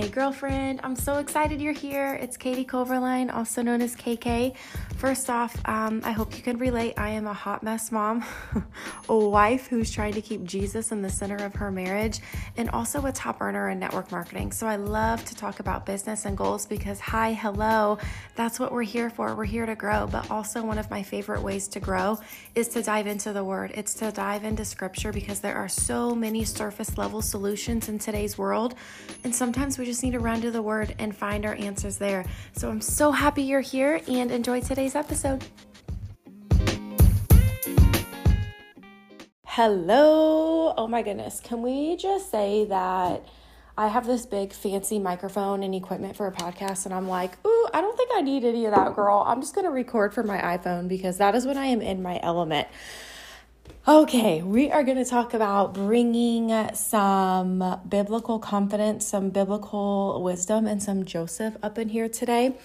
Hey, girlfriend, I'm so excited you're here. It's Katie Coverline, also known as KK. First off, um, I hope you can relate. I am a hot mess mom, a wife who's trying to keep Jesus in the center of her marriage, and also a top earner in network marketing. So I love to talk about business and goals because, hi, hello, that's what we're here for. We're here to grow. But also, one of my favorite ways to grow is to dive into the word, it's to dive into scripture because there are so many surface level solutions in today's world. And sometimes we just need to run to the word and find our answers there. So I'm so happy you're here and enjoy today's episode. Hello. Oh my goodness. Can we just say that I have this big fancy microphone and equipment for a podcast, and I'm like, ooh, I don't think I need any of that, girl. I'm just going to record from my iPhone because that is when I am in my element. Okay, we are going to talk about bringing some biblical confidence, some biblical wisdom, and some Joseph up in here today.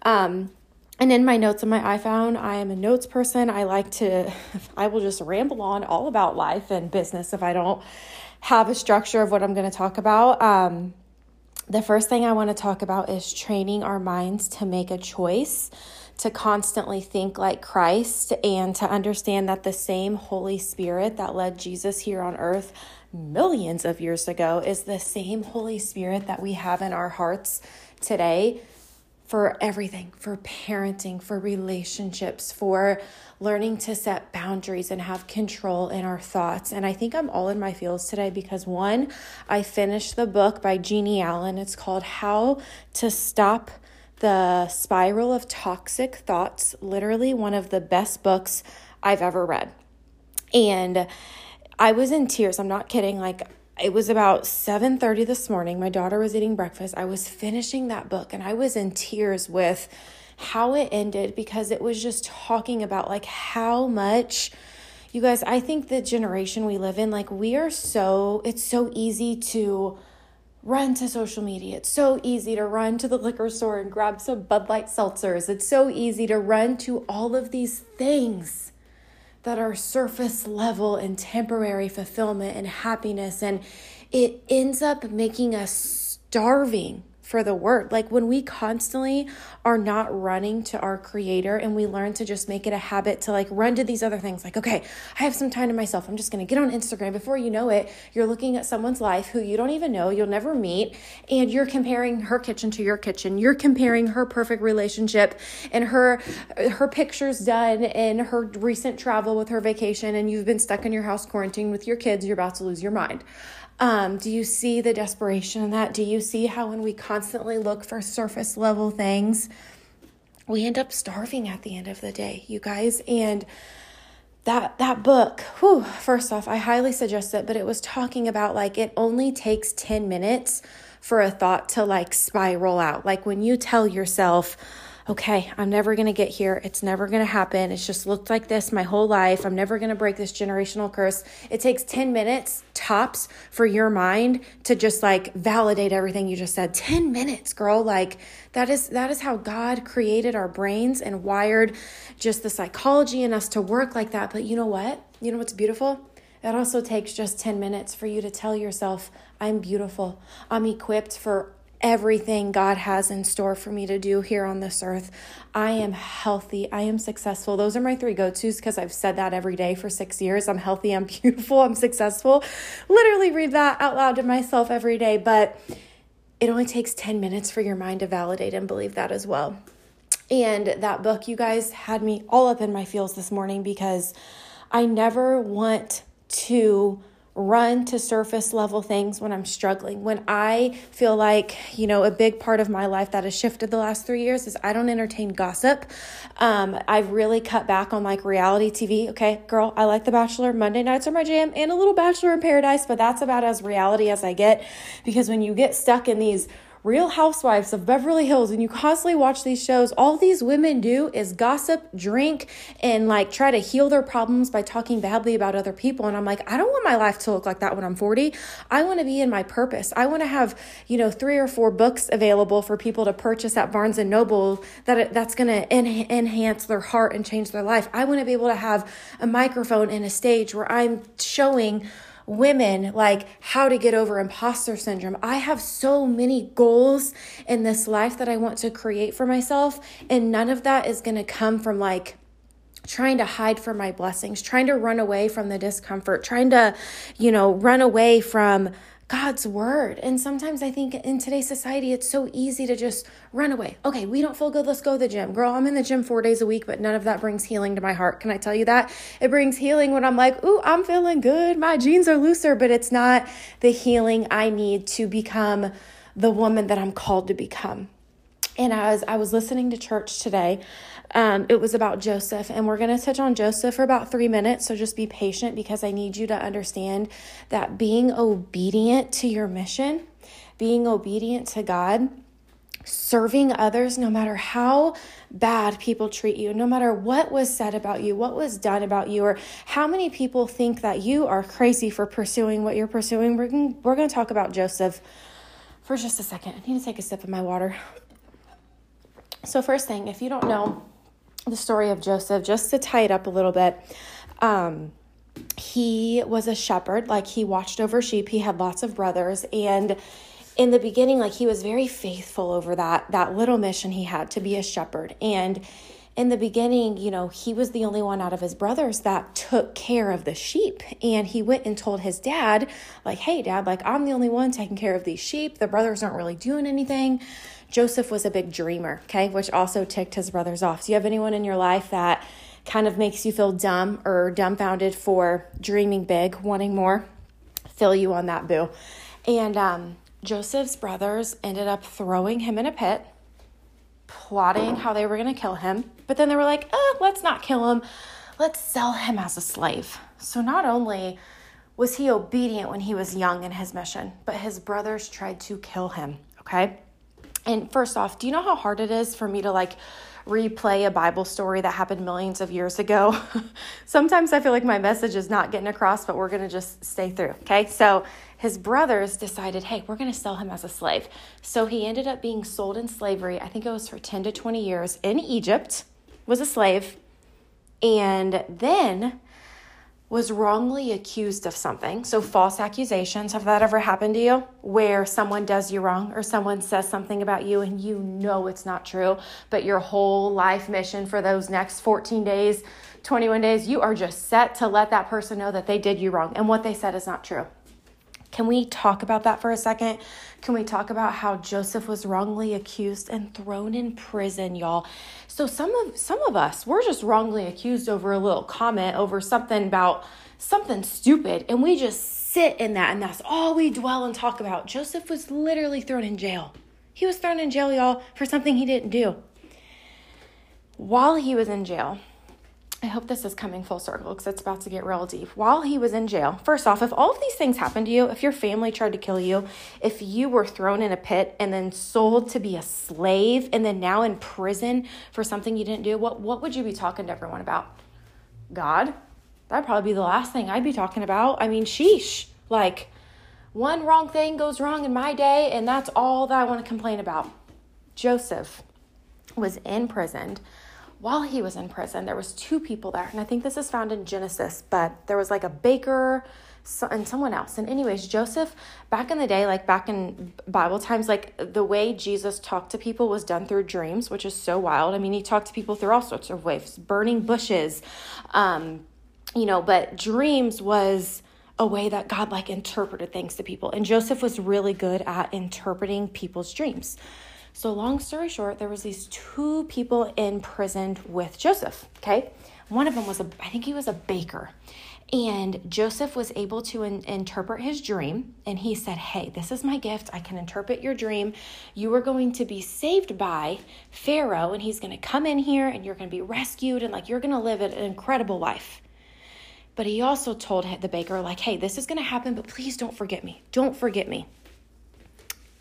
Um, and in my notes on my iPhone, I am a notes person. I like to, I will just ramble on all about life and business if I don't have a structure of what I'm going to talk about. Um, the first thing I want to talk about is training our minds to make a choice to constantly think like Christ and to understand that the same Holy Spirit that led Jesus here on earth millions of years ago is the same Holy Spirit that we have in our hearts today for everything for parenting, for relationships, for learning to set boundaries and have control in our thoughts. And I think I'm all in my feels today because one, I finished the book by Jennie Allen. It's called How to Stop the Spiral of Toxic Thoughts, literally one of the best books I've ever read. And I was in tears. I'm not kidding. Like it was about 7:30 this morning. My daughter was eating breakfast. I was finishing that book and I was in tears with how it ended because it was just talking about like how much you guys, I think the generation we live in like we are so it's so easy to run to social media. It's so easy to run to the liquor store and grab some Bud Light seltzers. It's so easy to run to all of these things that are surface level and temporary fulfillment and happiness. And it ends up making us starving for the word. Like when we constantly are not running to our creator and we learn to just make it a habit to like run to these other things, like, okay, I have some time to myself. I'm just going to get on Instagram. Before you know it, you're looking at someone's life who you don't even know, you'll never meet, and you're comparing her kitchen to your kitchen. You're comparing her perfect relationship and her her pictures done in her recent travel with her vacation and you've been stuck in your house quarantined with your kids, you're about to lose your mind. Um, do you see the desperation in that? Do you see how when we constantly look for surface level things, we end up starving at the end of the day, you guys? And that that book, whew, first off, I highly suggest it, but it was talking about like it only takes 10 minutes for a thought to like spiral out. Like when you tell yourself, okay, I'm never going to get here. It's never going to happen. It's just looked like this my whole life. I'm never going to break this generational curse. It takes 10 minutes tops for your mind to just like validate everything you just said. 10 minutes, girl. Like that is that is how God created our brains and wired just the psychology in us to work like that. But you know what? You know what's beautiful? It also takes just 10 minutes for you to tell yourself, I'm beautiful. I'm equipped for everything God has in store for me to do here on this earth. I am healthy. I am successful. Those are my three go tos because I've said that every day for six years. I'm healthy. I'm beautiful. I'm successful. Literally read that out loud to myself every day. But it only takes 10 minutes for your mind to validate and believe that as well. And that book, you guys, had me all up in my feels this morning because I never want to run to surface level things when I'm struggling. When I feel like, you know, a big part of my life that has shifted the last three years is I don't entertain gossip. Um, I've really cut back on like reality TV. Okay, girl, I like The Bachelor. Monday nights are my jam and a little Bachelor in Paradise, but that's about as reality as I get because when you get stuck in these Real Housewives of Beverly Hills and you constantly watch these shows, all these women do is gossip, drink, and like try to heal their problems by talking badly about other people. And I'm like, I don't want my life to look like that when I'm 40. I want to be in my purpose. I want to have, you know, three or four books available for people to purchase at Barnes and Noble that that's going to en- enhance their heart and change their life. I want to be able to have a microphone and a stage where I'm showing women like how to get over imposter syndrome. I have so many goals in this life that I want to create for myself, and none of that is going to come from like trying to hide from my blessings, trying to run away from the discomfort, trying to, you know, run away from God's word. And sometimes I think in today's society, it's so easy to just run away. Okay, we don't feel good. Let's go to the gym. Girl, I'm in the gym four days a week, but none of that brings healing to my heart. Can I tell you that? It brings healing when I'm like, ooh, I'm feeling good. My jeans are looser, but it's not the healing I need to become the woman that I'm called to become. And as I was listening to church today, um, it was about Joseph, and we're going to touch on Joseph for about three minutes. So just be patient because I need you to understand that being obedient to your mission, being obedient to God, serving others, no matter how bad people treat you, no matter what was said about you, what was done about you, or how many people think that you are crazy for pursuing what you're pursuing. We're going, we're going to talk about Joseph for just a second. I need to take a sip of my water. So, first thing, if you don't know, the story of Joseph, just to tie it up a little bit, um, he was a shepherd, like he watched over sheep. He had lots of brothers, and in the beginning, like he was very faithful over that that little mission he had to be a shepherd. And in the beginning, you know, he was the only one out of his brothers that took care of the sheep. And he went and told his dad, like, hey, dad, like, I'm the only one taking care of these sheep. The brothers aren't really doing anything. Joseph was a big dreamer, okay, which also ticked his brothers off. Do you have anyone in your life that kind of makes you feel dumb or dumbfounded for dreaming big, wanting more? Fill you on that, boo. And um, Joseph's brothers ended up throwing him in a pit, plotting how they were going to kill him. But then they were like, eh, let's not kill him. Let's sell him as a slave. So not only was he obedient when he was young in his mission, but his brothers tried to kill him, okay? And first off, do you know how hard it is for me to like replay a Bible story that happened millions of years ago? Sometimes I feel like my message is not getting across, but we're going to just stay through. Okay. So his brothers decided, hey, we're going to sell him as a slave. So he ended up being sold in slavery. I think it was for 10 to 20 years in Egypt, was a slave. And then was wrongly accused of something. So, false accusations. Have that ever happened to you? Where someone does you wrong or someone says something about you and you know it's not true, but your whole life mission for those next 14 days, 21 days, you are just set to let that person know that they did you wrong and what they said is not true. Can we talk about that for a second? Can we talk about how Joseph was wrongly accused and thrown in prison, y'all? So some of some of us, we're just wrongly accused over a little comment over something about something stupid and we just sit in that and that's all we dwell and talk about. Joseph was literally thrown in jail. He was thrown in jail, y'all, for something he didn't do. While he was in jail, I hope this is coming full circle because it's about to get real deep. While he was in jail, first off, if all of these things happened to you, if your family tried to kill you, if you were thrown in a pit and then sold to be a slave and then now in prison for something you didn't do, what, what would you be talking to everyone about? God? That'd probably be the last thing I'd be talking about. I mean, sheesh. Like, one wrong thing goes wrong in my day, and that's all that I want to complain about. Joseph was imprisoned while he was in prison there was two people there and i think this is found in genesis but there was like a baker and someone else. And anyways joseph back in the day like back in bible times like the way jesus talked to people was done through dreams which is so wild. I mean he talked to people through all sorts of ways burning bushes um you know but dreams was a way that god like interpreted things to people. And joseph was really good at interpreting people's dreams so long story short, there was these two people imprisoned with Joseph, okay? One of them was a I think he was a baker. And Joseph was able to in, interpret his dream. And he said, Hey, this is my gift. I can interpret your dream. You are going to be saved by Pharaoh, and he's going to come in here, and you're going to be rescued, and like you're going to live an incredible life. But he also told the baker, like, Hey, this is going to happen, but please don't forget me. Don't forget me.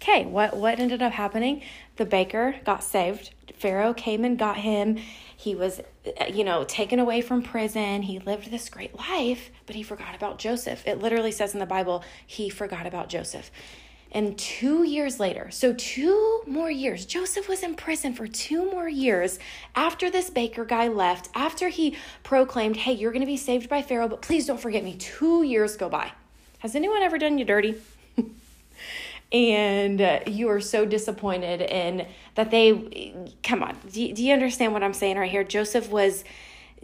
Okay, what, what ended up happening? The baker got saved. Pharaoh came and got him. He was, uh, you know, taken away from prison. He lived this great life, but he forgot about Joseph. It literally says in the Bible, he forgot about Joseph. And two years later, so two more years, Joseph was in prison for two more years after this baker guy left, after he proclaimed, Hey, you're going to be saved by Pharaoh, but please don't forget me. Two years go by. Has anyone ever done you dirty? And uh, you are so disappointed in that they come on do, do you understand what i'm saying right here? Joseph was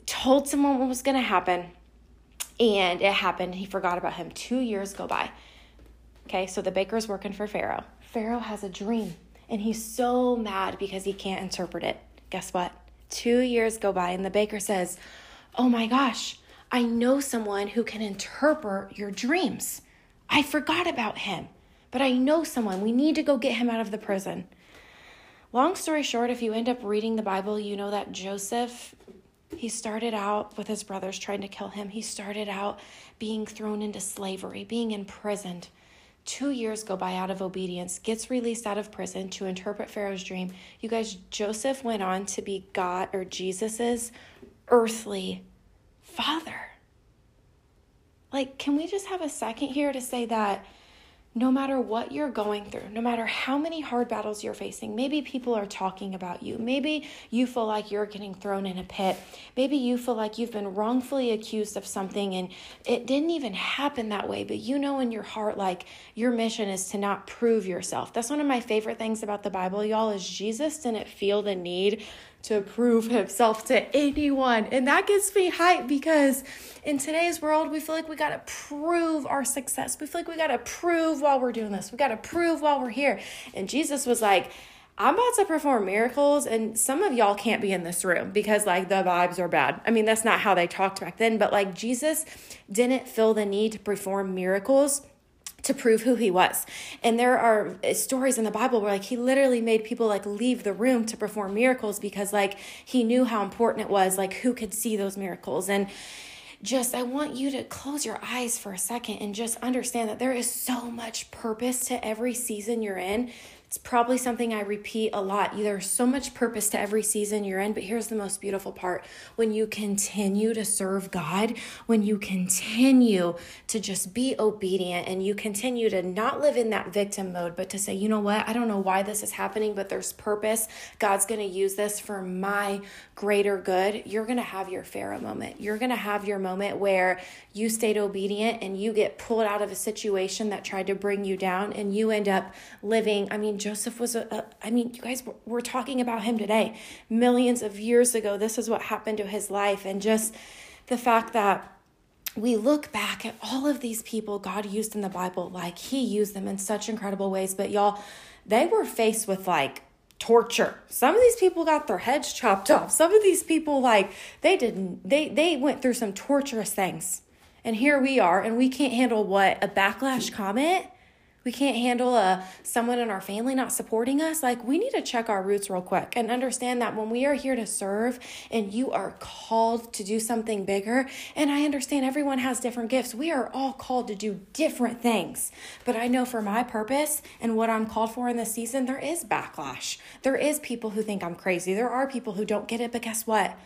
told someone what was going to happen and it happened. He forgot about him. Two years go by. Okay so the baker's working for pharaoh. Pharaoh has a dream and he's so mad because he can't interpret it. Guess what? Two years go by and the baker says oh my gosh i know someone who can interpret your dreams. I forgot about him but I know someone. We need to go get him out of the prison. Long story short, if you end up reading the Bible, you know that Joseph, he started out with his brothers trying to kill him. He started out being thrown into slavery, being imprisoned. Two years go by out of obedience, gets released out of prison to interpret Pharaoh's dream. You guys, Joseph went on to be God or Jesus's earthly father. Like, can we just have a second here to say that? No matter what you're going through, no matter how many hard battles you're facing, maybe people are talking about you. Maybe you feel like you're getting thrown in a pit. Maybe you feel like you've been wrongfully accused of something and it didn't even happen that way, but you know in your heart, like your mission is to not prove yourself. That's one of my favorite things about the Bible, y'all, is Jesus didn't feel the need to prove himself to anyone. And that gets me hyped because in today's world, we feel like we got to prove our success. We feel like we got to prove while we're doing this. We got to prove while we're here. And Jesus was like, I'm about to perform miracles, and some of y'all can't be in this room because, like, the vibes are bad. I mean, that's not how they talked back then, but like, Jesus didn't feel the need to perform miracles to prove who he was. And there are eh, stories in the Bible where like he literally made people like leave the room to perform miracles because like he knew how important it was, like who could see those miracles. And just I want you to close your eyes for a second and just understand that there is so much purpose to every season you're in. It's probably something I repeat a lot. There's so much purpose to every season you're in, but here's the most beautiful part. When you continue to serve God, when you continue to just be obedient and you continue to not live in that victim mode, but to say, you know what, I don't know why this is happening, but there's purpose. God's going to use this for my greater good. You're going to have your Pharaoh moment. You're going to have your moment where you stayed obedient and you get pulled out of a situation that tried to bring you down and you end up living. I mean, Joseph was a, a I mean, you guys, we're talking about him today. Millions of years ago, this is what happened to his life. And just the fact that we look back at all of these people God used in the Bible, like he used them in such incredible ways. But y'all, they were faced with like torture. Some of these people got their heads chopped off. Some of these people like they didn't they they went through some torturous things. And here we are, and we can't handle what? A backlash comment? We can't handle a someone in our family not supporting us. Like we need to check our roots real quick and understand that when we are here to serve and you are called to do something bigger, and I understand everyone has different gifts. We are all called to do different things. But I know for my purpose and what I'm called for in this season, there is backlash. There is people who think I'm crazy. There are people who don't get it, but guess what?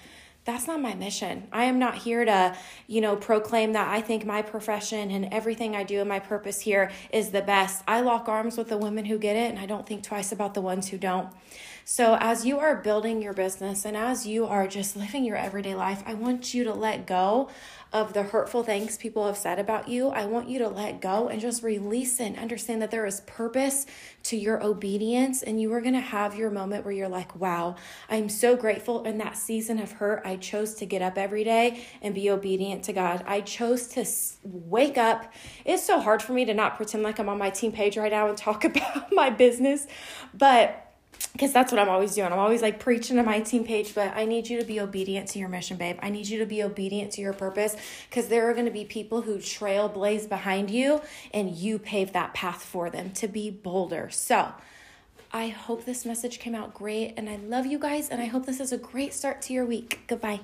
That's not my mission. I am not here to, you know, proclaim that I think my profession and everything I do and my purpose here is the best. I lock arms with the women who get it and I don't think twice about the ones who don't. So, as you are building your business and as you are just living your everyday life, I want you to let go of the hurtful things people have said about you. I want you to let go and just release and understand that there is purpose to your obedience. And you are going to have your moment where you're like, wow, I'm so grateful. In that season of hurt, I chose to get up every day and be obedient to God. I chose to wake up. It's so hard for me to not pretend like I'm on my team page right now and talk about my business, but because that's what I'm always doing. I'm always like preaching to my team page, but I need you to be obedient to your mission, babe. I need you to be obedient to your purpose because there are going to be people who trailblaze behind you and you pave that path for them to be bolder. So, I hope this message came out great and I love you guys and I hope this is a great start to your week. Goodbye.